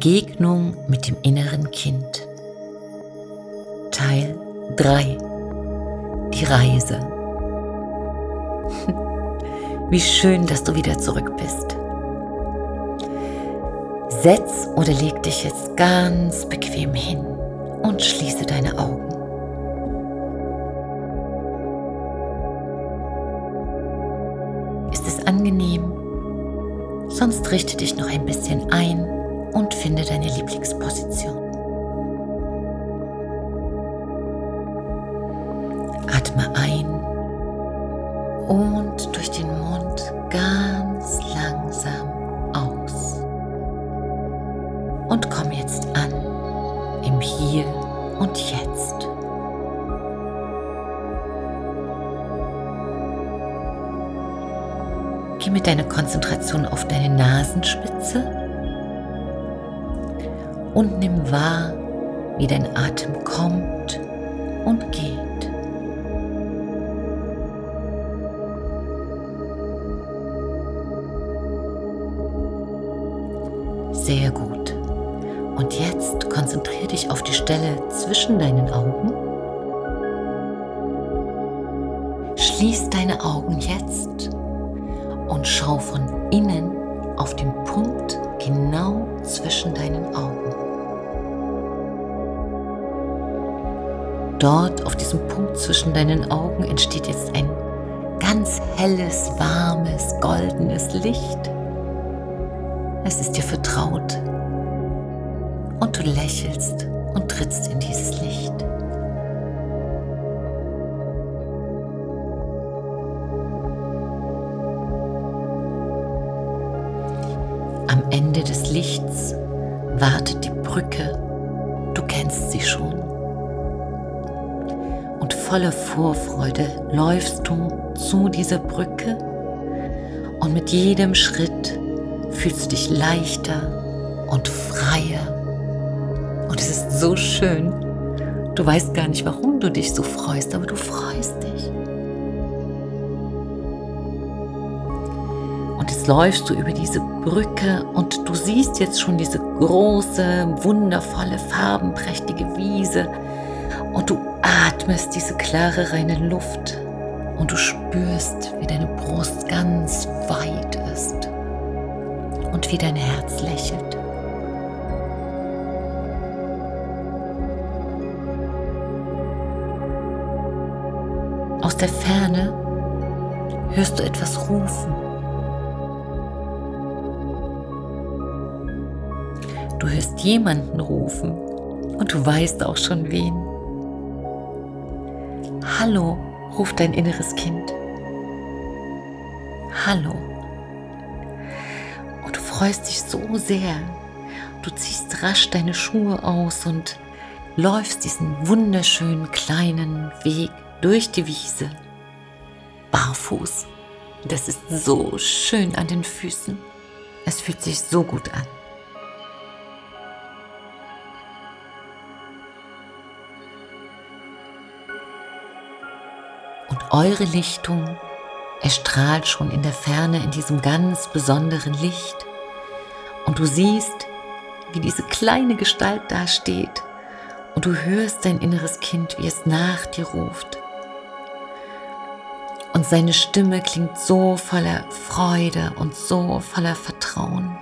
Begegnung mit dem inneren Kind. Teil 3. Die Reise. Wie schön, dass du wieder zurück bist. Setz oder leg dich jetzt ganz bequem hin und schließe deine Augen. Ist es angenehm? Sonst richte dich noch ein bisschen ein und finde deine Lieblingsposition. Atme ein und durch den Mund ganz langsam aus. Und komm jetzt an im Hier und Jetzt. Geh mit deiner Konzentration auf deine Nasenspitze und nimm wahr, wie dein Atem kommt und geht. Sehr gut. Und jetzt konzentriere dich auf die Stelle zwischen deinen Augen. Schließ deine Augen jetzt und schau von innen auf den Punkt genau zwischen deinen Augen. Dort auf diesem Punkt zwischen deinen Augen entsteht jetzt ein ganz helles, warmes, goldenes Licht. Es ist dir vertraut und du lächelst und trittst in dieses Licht. Am Ende des Lichts wartet die Brücke, du kennst sie schon. Voller Vorfreude läufst du zu dieser Brücke und mit jedem Schritt fühlst du dich leichter und freier. Und es ist so schön. Du weißt gar nicht, warum du dich so freust, aber du freust dich. Und jetzt läufst du über diese Brücke und du siehst jetzt schon diese große, wundervolle, farbenprächtige Wiese und du atmest diese klare, reine Luft und du spürst, wie deine Brust ganz weit ist und wie dein Herz lächelt. Aus der Ferne hörst du etwas rufen. Du hörst jemanden rufen und du weißt auch schon wen. Hallo, ruft dein inneres Kind. Hallo freust dich so sehr. Du ziehst rasch deine Schuhe aus und läufst diesen wunderschönen kleinen Weg durch die Wiese. Barfuß. Das ist so schön an den Füßen. Es fühlt sich so gut an. Eure Lichtung erstrahlt schon in der Ferne in diesem ganz besonderen Licht. Und du siehst, wie diese kleine Gestalt da steht. Und du hörst dein inneres Kind, wie es nach dir ruft. Und seine Stimme klingt so voller Freude und so voller Vertrauen.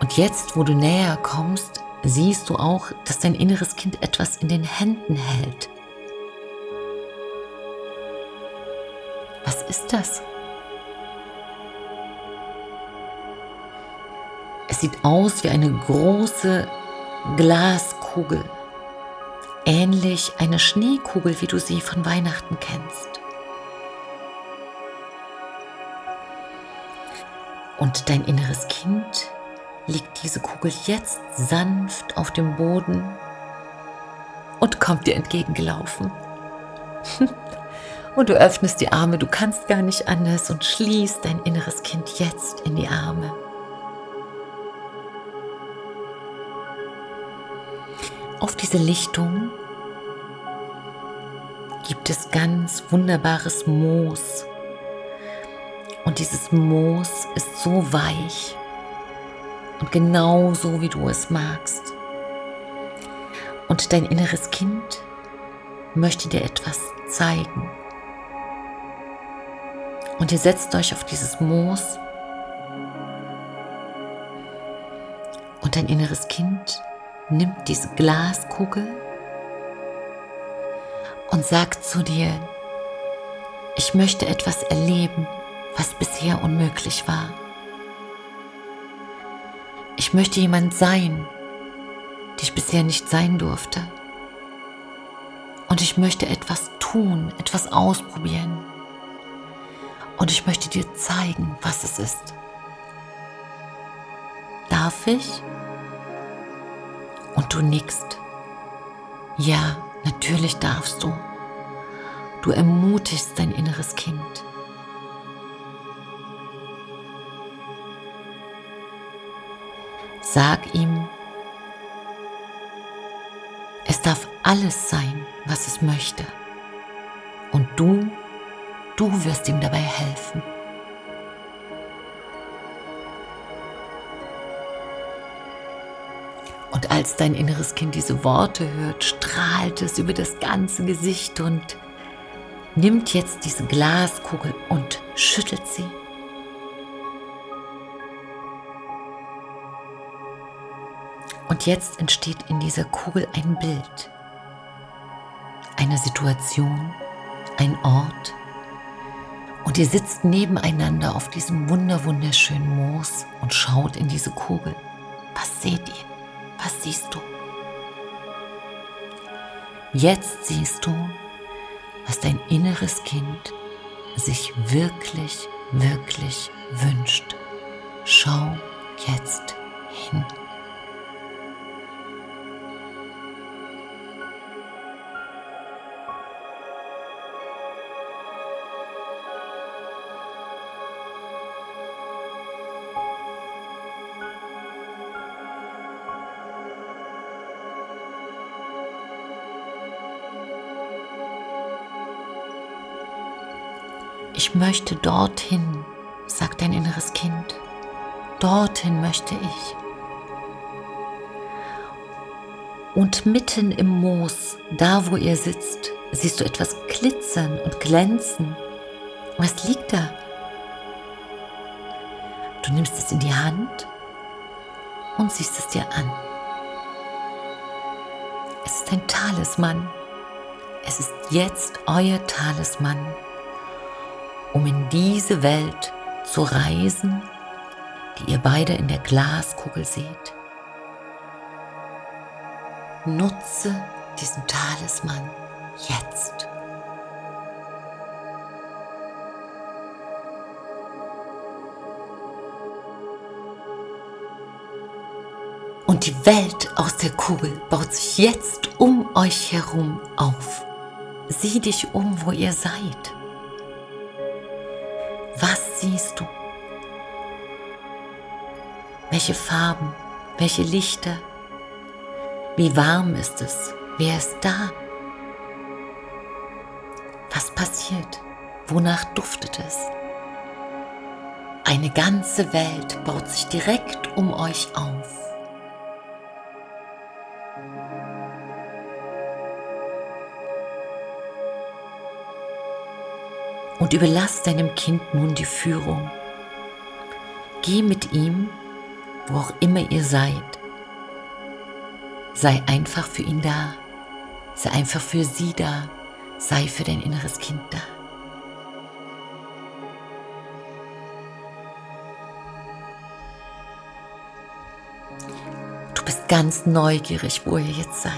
Und jetzt, wo du näher kommst, siehst du auch, dass dein inneres Kind etwas in den Händen hält. Was ist das? sieht aus wie eine große Glaskugel, ähnlich einer Schneekugel, wie du sie von Weihnachten kennst. Und dein inneres Kind legt diese Kugel jetzt sanft auf dem Boden und kommt dir entgegengelaufen. Und du öffnest die Arme, du kannst gar nicht anders und schließt dein inneres Kind jetzt in die Arme. Auf diese Lichtung gibt es ganz wunderbares Moos. Und dieses Moos ist so weich und genau so, wie du es magst. Und dein inneres Kind möchte dir etwas zeigen. Und ihr setzt euch auf dieses Moos und dein inneres Kind nimmt diese Glaskugel und sagt zu dir, ich möchte etwas erleben, was bisher unmöglich war. Ich möchte jemand sein, die ich bisher nicht sein durfte. Und ich möchte etwas tun, etwas ausprobieren. Und ich möchte dir zeigen, was es ist. Darf ich? Und du nickst. Ja, natürlich darfst du. Du ermutigst dein inneres Kind. Sag ihm, es darf alles sein, was es möchte. Und du, du wirst ihm dabei helfen. Und als dein inneres Kind diese Worte hört, strahlt es über das ganze Gesicht und nimmt jetzt diese Glaskugel und schüttelt sie. Und jetzt entsteht in dieser Kugel ein Bild, eine Situation, ein Ort. Und ihr sitzt nebeneinander auf diesem wunderwunderschönen Moos und schaut in diese Kugel. Was seht ihr? Was siehst du? Jetzt siehst du, was dein inneres Kind sich wirklich, wirklich wünscht. Schau jetzt hin. Ich möchte dorthin, sagt dein inneres Kind. Dorthin möchte ich. Und mitten im Moos, da wo ihr sitzt, siehst du etwas glitzern und glänzen. Was liegt da? Du nimmst es in die Hand und siehst es dir an. Es ist ein Talisman. Es ist jetzt euer Talisman um in diese Welt zu reisen, die ihr beide in der Glaskugel seht. Nutze diesen Talisman jetzt. Und die Welt aus der Kugel baut sich jetzt um euch herum auf. Sieh dich um, wo ihr seid. Siehst du? Welche Farben? Welche Lichter? Wie warm ist es? Wer ist da? Was passiert? Wonach duftet es? Eine ganze Welt baut sich direkt um euch auf. Und überlass deinem Kind nun die Führung. Geh mit ihm, wo auch immer ihr seid. Sei einfach für ihn da. Sei einfach für sie da. Sei für dein inneres Kind da. Du bist ganz neugierig, wo ihr jetzt seid.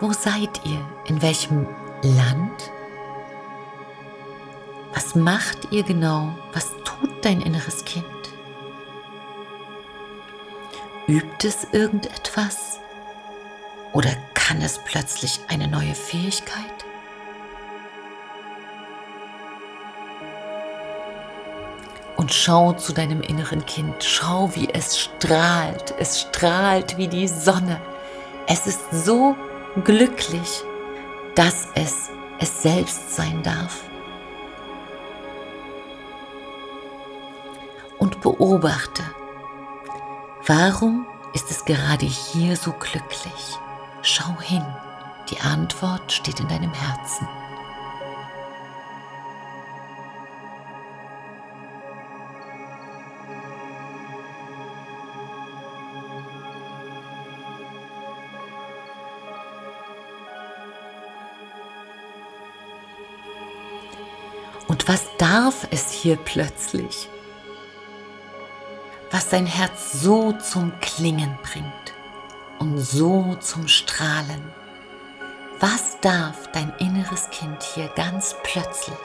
Wo seid ihr? In welchem Land? Was macht ihr genau? Was tut dein inneres Kind? Übt es irgendetwas? Oder kann es plötzlich eine neue Fähigkeit? Und schau zu deinem inneren Kind, schau, wie es strahlt. Es strahlt wie die Sonne. Es ist so glücklich, dass es es selbst sein darf. Beobachte, Warum ist es gerade hier so glücklich? Schau hin, die Antwort steht in deinem Herzen. Und was darf es hier plötzlich? Was sein Herz so zum Klingen bringt und so zum Strahlen. Was darf dein inneres Kind hier ganz plötzlich?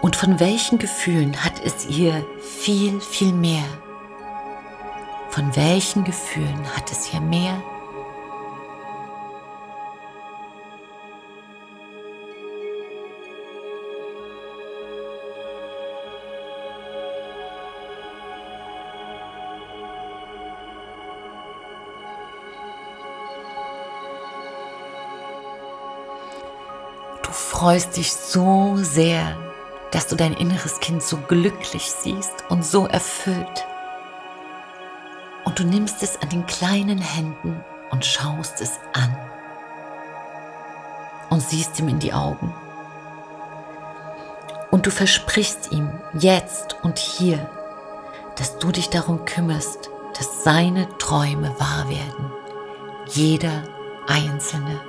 Und von welchen Gefühlen hat es ihr viel, viel mehr? Von welchen Gefühlen hat es hier mehr? Du freust dich so sehr, dass du dein inneres Kind so glücklich siehst und so erfüllt. Du nimmst es an den kleinen Händen und schaust es an und siehst ihm in die Augen. Und du versprichst ihm jetzt und hier, dass du dich darum kümmerst, dass seine Träume wahr werden. Jeder einzelne.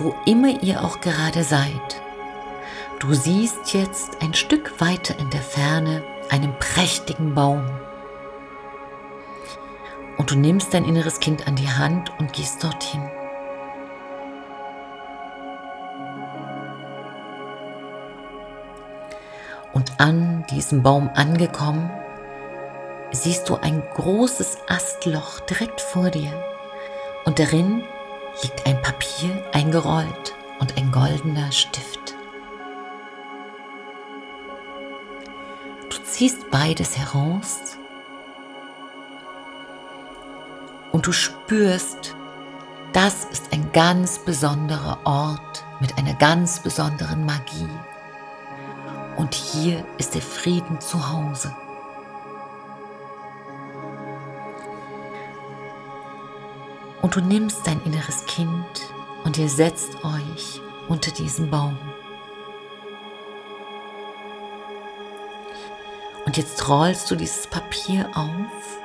Wo immer ihr auch gerade seid. Du siehst jetzt ein Stück weiter in der Ferne einen prächtigen Baum. Und du nimmst dein inneres Kind an die Hand und gehst dorthin. Und an diesem Baum angekommen, siehst du ein großes Astloch direkt vor dir. Und darin liegt ein Papier eingerollt und ein goldener Stift. Du ziehst beides heraus und du spürst, das ist ein ganz besonderer Ort mit einer ganz besonderen Magie. Und hier ist der Frieden zu Hause. Und du nimmst dein inneres Kind und ihr setzt euch unter diesem Baum. Und jetzt rollst du dieses Papier auf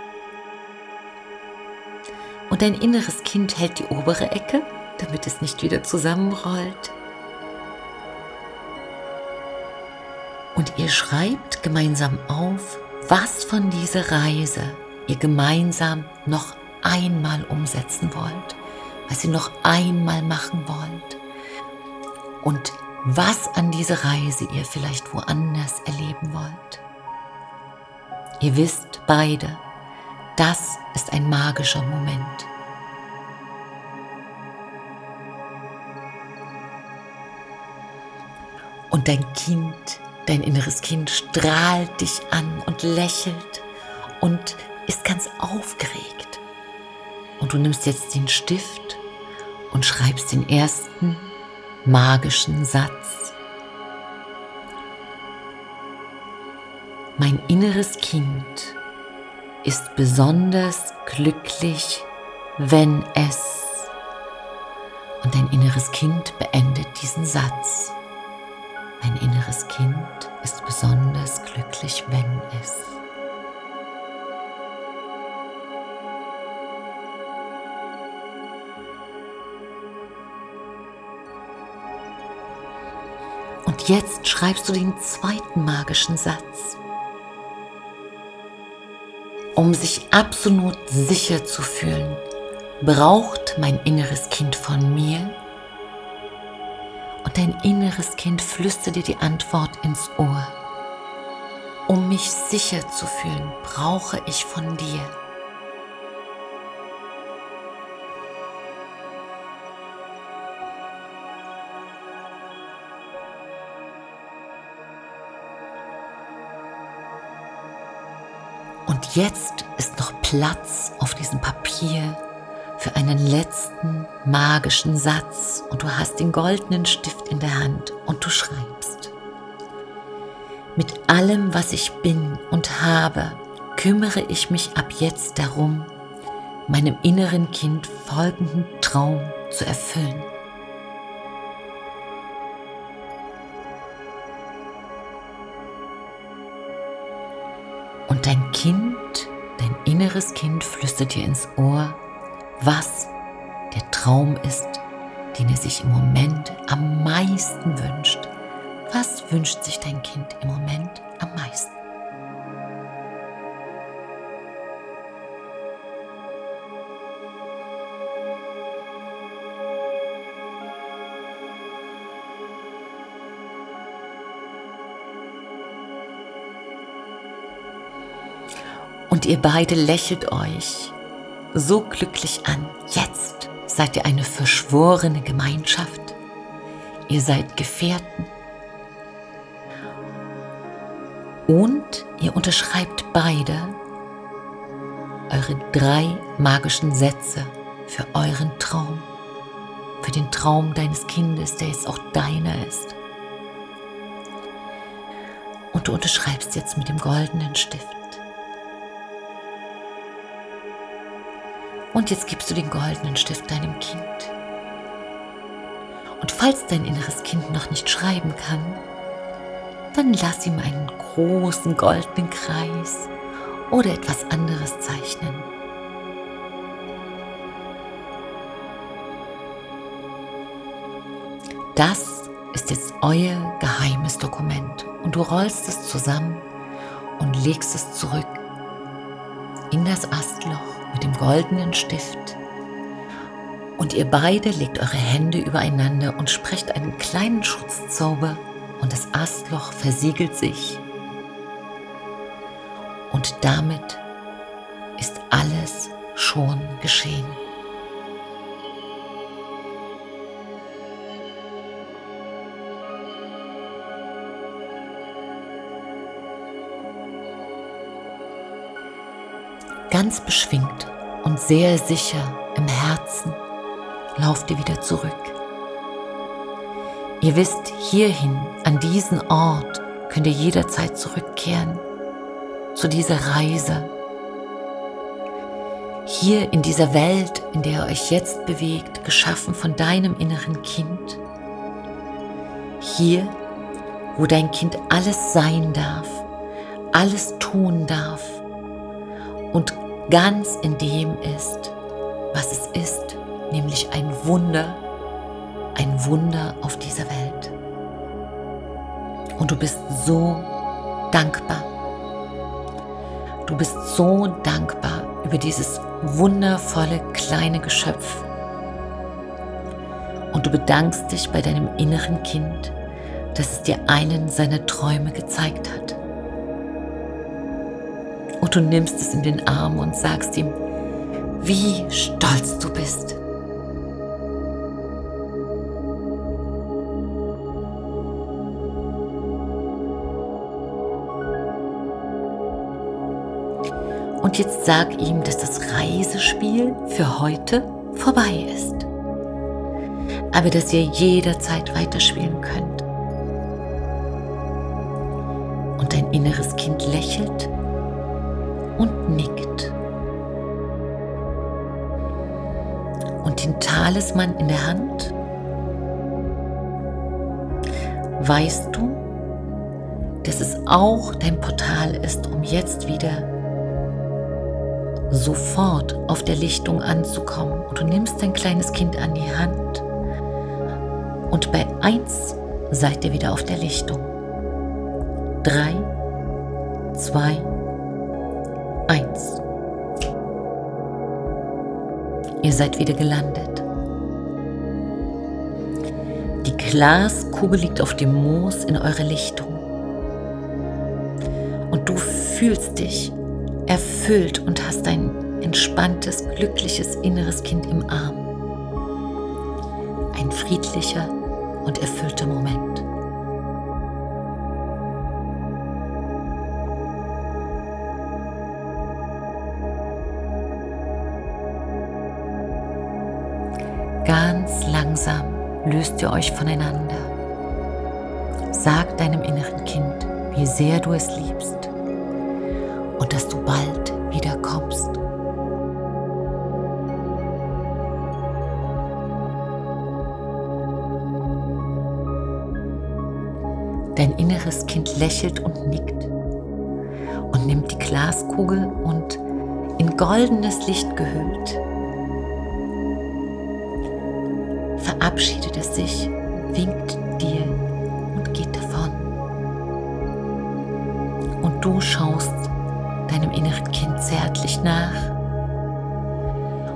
und dein inneres Kind hält die obere Ecke, damit es nicht wieder zusammenrollt. Und ihr schreibt gemeinsam auf, was von dieser Reise ihr gemeinsam noch einmal umsetzen wollt, was ihr noch einmal machen wollt und was an dieser Reise ihr vielleicht woanders erleben wollt. Ihr wisst beide, das ist ein magischer Moment. Und dein Kind, dein inneres Kind strahlt dich an und lächelt und ist ganz aufgeregt. Und du nimmst jetzt den Stift und schreibst den ersten magischen Satz. Mein inneres Kind ist besonders glücklich, wenn es. Und dein inneres Kind beendet diesen Satz. Mein inneres Kind ist besonders glücklich, wenn es. Jetzt schreibst du den zweiten magischen Satz. Um sich absolut sicher zu fühlen, braucht mein inneres Kind von mir und dein inneres Kind flüstert dir die Antwort ins Ohr. Um mich sicher zu fühlen, brauche ich von dir. Und jetzt ist noch Platz auf diesem Papier für einen letzten magischen Satz und du hast den goldenen Stift in der Hand und du schreibst. Mit allem, was ich bin und habe, kümmere ich mich ab jetzt darum, meinem inneren Kind folgenden Traum zu erfüllen. Inneres Kind flüstert dir ins Ohr, was der Traum ist, den er sich im Moment am meisten wünscht. Was wünscht sich dein Kind im Moment am meisten? Und ihr beide lächelt euch so glücklich an. Jetzt seid ihr eine verschworene Gemeinschaft. Ihr seid Gefährten. Und ihr unterschreibt beide eure drei magischen Sätze für euren Traum. Für den Traum deines Kindes, der jetzt auch deiner ist. Und du unterschreibst jetzt mit dem goldenen Stift. Und jetzt gibst du den goldenen Stift deinem Kind. Und falls dein inneres Kind noch nicht schreiben kann, dann lass ihm einen großen goldenen Kreis oder etwas anderes zeichnen. Das ist jetzt euer geheimes Dokument und du rollst es zusammen und legst es zurück in das Astloch mit dem goldenen Stift. Und ihr beide legt eure Hände übereinander und sprecht einen kleinen Schutzzauber und das Astloch versiegelt sich. Und damit ist alles schon geschehen. Ganz beschwingt und sehr sicher im Herzen lauft ihr wieder zurück. Ihr wisst, hierhin, an diesen Ort, könnt ihr jederzeit zurückkehren, zu dieser Reise. Hier in dieser Welt, in der ihr euch jetzt bewegt, geschaffen von deinem inneren Kind. Hier, wo dein Kind alles sein darf, alles tun darf und ganz in dem ist, was es ist, nämlich ein Wunder, ein Wunder auf dieser Welt. Und du bist so dankbar. Du bist so dankbar über dieses wundervolle kleine Geschöpf. Und du bedankst dich bei deinem inneren Kind, dass es dir einen seiner Träume gezeigt hat. Du nimmst es in den Arm und sagst ihm, wie stolz du bist. Und jetzt sag ihm, dass das Reisespiel für heute vorbei ist. Aber dass ihr jederzeit weiterspielen könnt. Und dein inneres Kind lächelt und nickt. Und den Talisman in der Hand weißt du, dass es auch dein Portal ist, um jetzt wieder sofort auf der Lichtung anzukommen. Und du nimmst dein kleines Kind an die Hand und bei 1 seid ihr wieder auf der Lichtung. 3, 2, 1. Ihr seid wieder gelandet. Die Glaskugel liegt auf dem Moos in eurer Lichtung. Und du fühlst dich erfüllt und hast ein entspanntes, glückliches inneres Kind im Arm. Ein friedlicher und erfüllter Moment. Ganz langsam löst ihr euch voneinander. Sag deinem inneren Kind, wie sehr du es liebst und dass du bald wiederkommst. Dein inneres Kind lächelt und nickt und nimmt die Glaskugel und in goldenes Licht gehüllt verabschiedet es sich, winkt dir und geht davon. Und du schaust deinem inneren Kind zärtlich nach.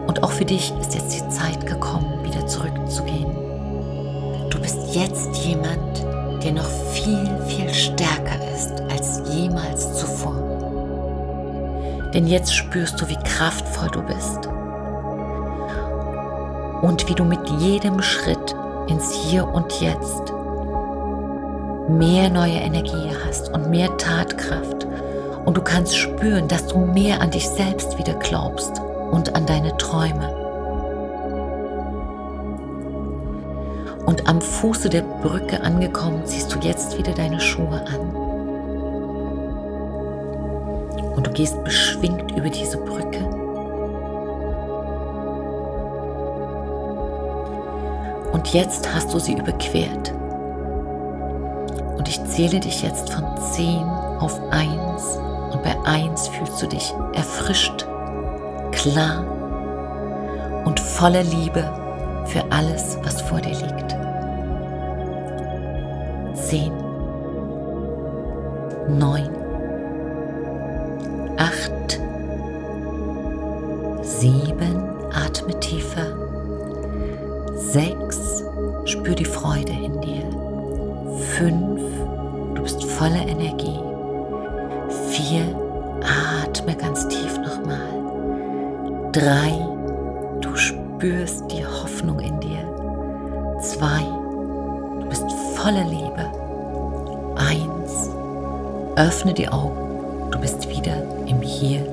Und auch für dich ist jetzt die Zeit gekommen, wieder zurückzugehen. Du bist jetzt jemand, der noch viel, viel stärker ist als jemals zuvor. Denn jetzt spürst du, wie kraftvoll du bist und wie du mit jedem Schritt ins Hier und Jetzt mehr neue Energie hast und mehr Tatkraft und du kannst spüren, dass du mehr an dich selbst wieder glaubst und an deine Träume. Und am Fuße der Brücke angekommen, ziehst du jetzt wieder deine Schuhe an. Und du gehst beschwingt über diese Brücke Und jetzt hast du sie überquert. Und ich zähle dich jetzt von 10 auf 1. Und bei 1 fühlst du dich erfrischt, klar und voller Liebe für alles, was vor dir liegt. 10, 9, 8, 7, Fünf, du bist voller Energie. Vier, atme ganz tief nochmal. Drei, du spürst die Hoffnung in dir. Zwei, du bist voller Liebe. Eins, öffne die Augen, du bist wieder im Hier.